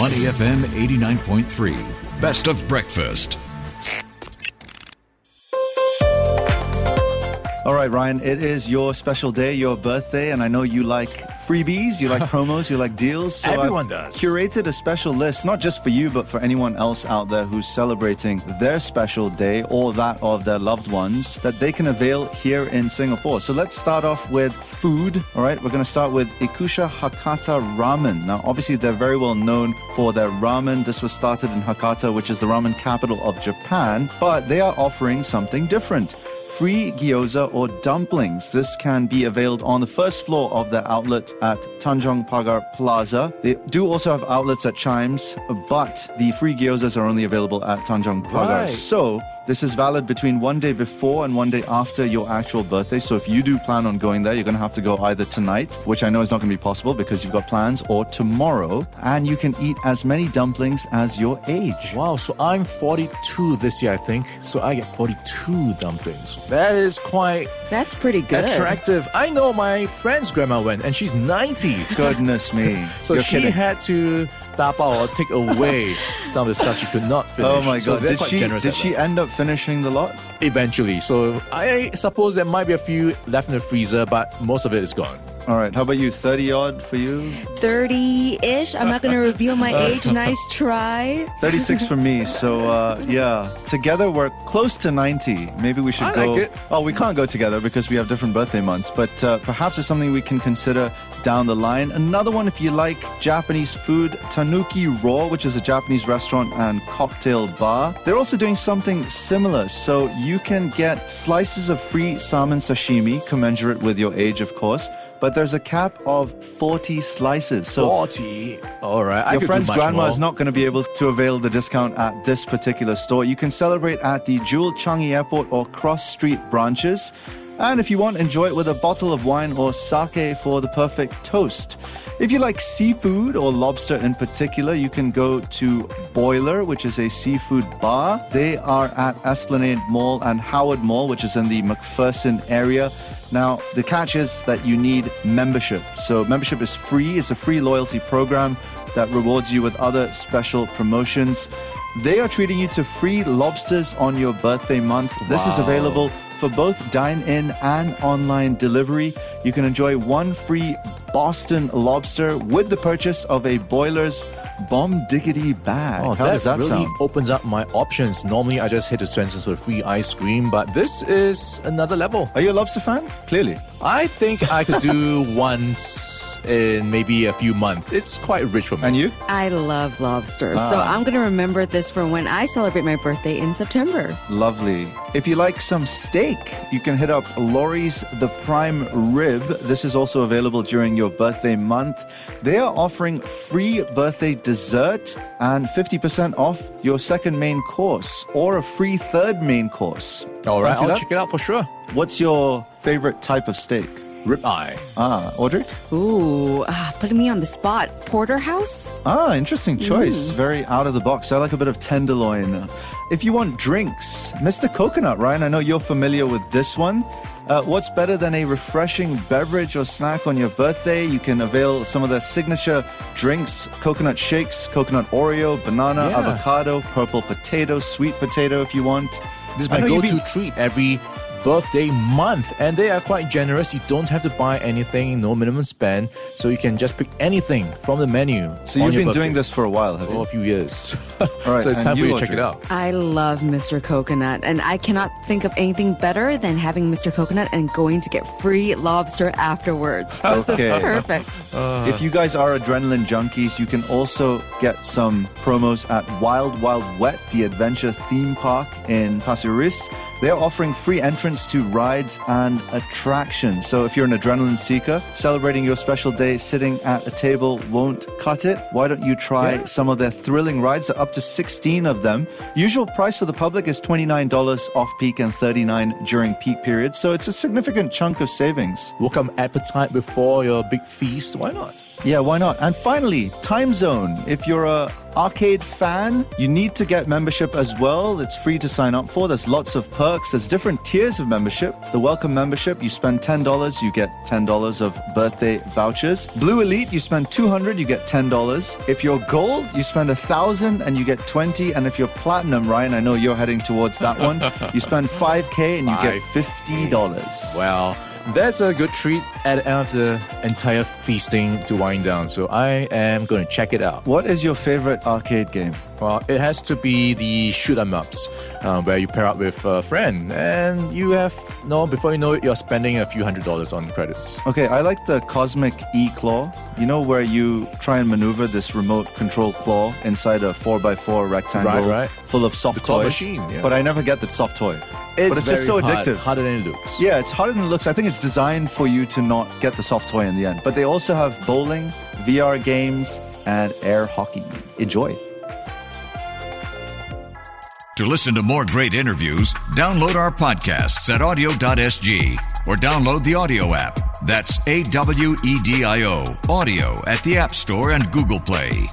Money FM 89.3. Best of breakfast. All right, Ryan, it is your special day, your birthday, and I know you like freebies, you like promos, you like deals. So Everyone I've does. Curated a special list, not just for you, but for anyone else out there who's celebrating their special day or that of their loved ones that they can avail here in Singapore. So let's start off with food. All right, we're going to start with Ikkousha Hakata Ramen. Now, obviously, they're very well known for their ramen. This was started in Hakata, which is the ramen capital of Japan, but they are offering something different free gyoza or dumplings. This can be availed on the first floor of the outlet at Tanjong Pagar Plaza. They do also have outlets at CHIJMES, but the free gyozas are only available at Tanjong Pagar. Right. So this is valid between one day before and one day after your actual birthday. So if you do plan on going there, you're going to have to go either tonight, which I know is not going to be possible because you've got plans, or tomorrow, and you can eat as many dumplings as your age. Wow, so I'm 42 this year, I think. So I get 42 dumplings. That is quite That's pretty good. attractive. I know my friend's grandma went, and she's 90. Goodness me. So You're she kidding. had to tap out or take away some of the stuff she could not oh finish. Oh my god! they're did she did she end up finishing the lot? eventually? So I suppose there might be a few left in the freezer, but most of it is gone. All right. How about you? Thirty odd for you. 30 ish. I'm not going to reveal my age. Nice try. Thirty six for me. So uh, yeah, together we're close to ninety. Maybe we should I go. like it. Oh, we can't go together because we have different birthday months. But uh, perhaps it's something we can consider down the line. Another one, if you like Japanese food, Tanuki Raw, which is a Japanese restaurant and cocktail bar. They're also doing something similar. So you can get slices of free salmon sashimi, commensurate with your age, of course. But there's a cap of 40 slices. So 40. All right. Your friend's grandma is not going to be able to avail the discount at this particular store. You can celebrate at the Jewel Changi Airport or Cross Street branches. And if you want, enjoy it with a bottle of wine or sake for the perfect toast. If you like seafood or lobster in particular, you can go to Boiler, which is a seafood bar. They are at Esplanade Mall and Howard Mall, which is in the MacPherson area. Now, the catch is that you need membership. So, membership is free, it's a free loyalty program that rewards you with other special promotions. They are treating you to free lobsters on your birthday month. This is available for both dine in and online delivery. You can enjoy one free Boston lobster with the purchase of a Boilers Bomb Diggity bag. Oh, How that does that really sound? opens up my options. Normally, I just hit the Swensen's for free ice cream, but this is another level. Are you a lobster fan? Clearly. I think I could do once in maybe a few months. It's quite rich for me. And you? I love lobster. So Ah. I'm going to remember this for when I celebrate my birthday in September. Lovely. If you like some steak, you can hit up Lawry's The Prime Rib. This is also available during your birthday month. They are offering free birthday dessert and 50% off your second main course or a free third main course. All right, Fancy I'll that? check it out for sure. What's your favorite type of steak? Ribeye. Ah, Audrey? Ooh, ah, putting me on the spot. Porterhouse? Ah, interesting choice. Very out of the box. I like a bit of tenderloin. If you want drinks, Mr. Coconut, Ryan, I know you're familiar with this one. Uh, what's better than a refreshing beverage or snack on your birthday? You can avail some of their signature drinks coconut shakes, coconut Oreo, banana, Yeah. avocado, purple potato, sweet potato if you want. This is my go-to treat every birthday month, and they are quite generous. You don't have to buy anything, no minimum spend, so you can just pick anything from the menu. So you've your been doing this for a while, have for you? a few years. All right, so it's and time for you, you to check it out. I love Mr. Coconut, and I cannot think of anything better than having Mr. Coconut and going to get free lobster afterwards. This Okay. is perfect. If you guys are adrenaline junkies, you can also get some promos at Wild Wild Wet, the adventure theme park in Pasir Ris. They're offering free entrance to rides and attractions. So if you're an adrenaline seeker, celebrating your special day sitting at a table won't cut it. Why don't you try Yeah. some of their thrilling rides? There are Up to 16 of them. Usual price for the public is $29 off peak and 39 during peak periods. So it's a significant chunk of savings. Welcome appetite before your big feast. Why not? Yeah, why not? And finally, Timezone. If you're a arcade fan, you need to get membership as well. It's free to sign up for. There's lots of perks. There's different tiers of membership. The welcome membership, you spend $10, you get $10 of birthday vouchers. Blue Elite, you spend 200, you get $10. If you're gold, you spend 1000 and you get 20. And if you're platinum, Ryan, I know you're heading towards that one, you spend 5k and you get $50. Well, that's a good treat at the end of the entire feasting to wind down. So I am going to check it out. What is your favorite arcade game? Well, it has to be the shoot 'em ups, uh, where you pair up with a friend, and you have no. Before you know it, you're spending a few hundred dollars on credits. Okay, I like the Cosmic E Claw. You know where you try and maneuver this remote control claw inside a 4x4 rectangle Right, right. full of soft The toys. machine, yeah. But I never get the soft toy. but it's just so hard, addictive. harder than it looks. Yeah, it's harder than it looks. I think it's designed for you to not get the soft toy in the end. But they also have bowling, VR games, and air hockey. Enjoy. To listen to more great interviews, download our podcasts at awedio.sg or download the AWEDIO app. That's A W E D I O, AWEDIO at the App Store and Google Play.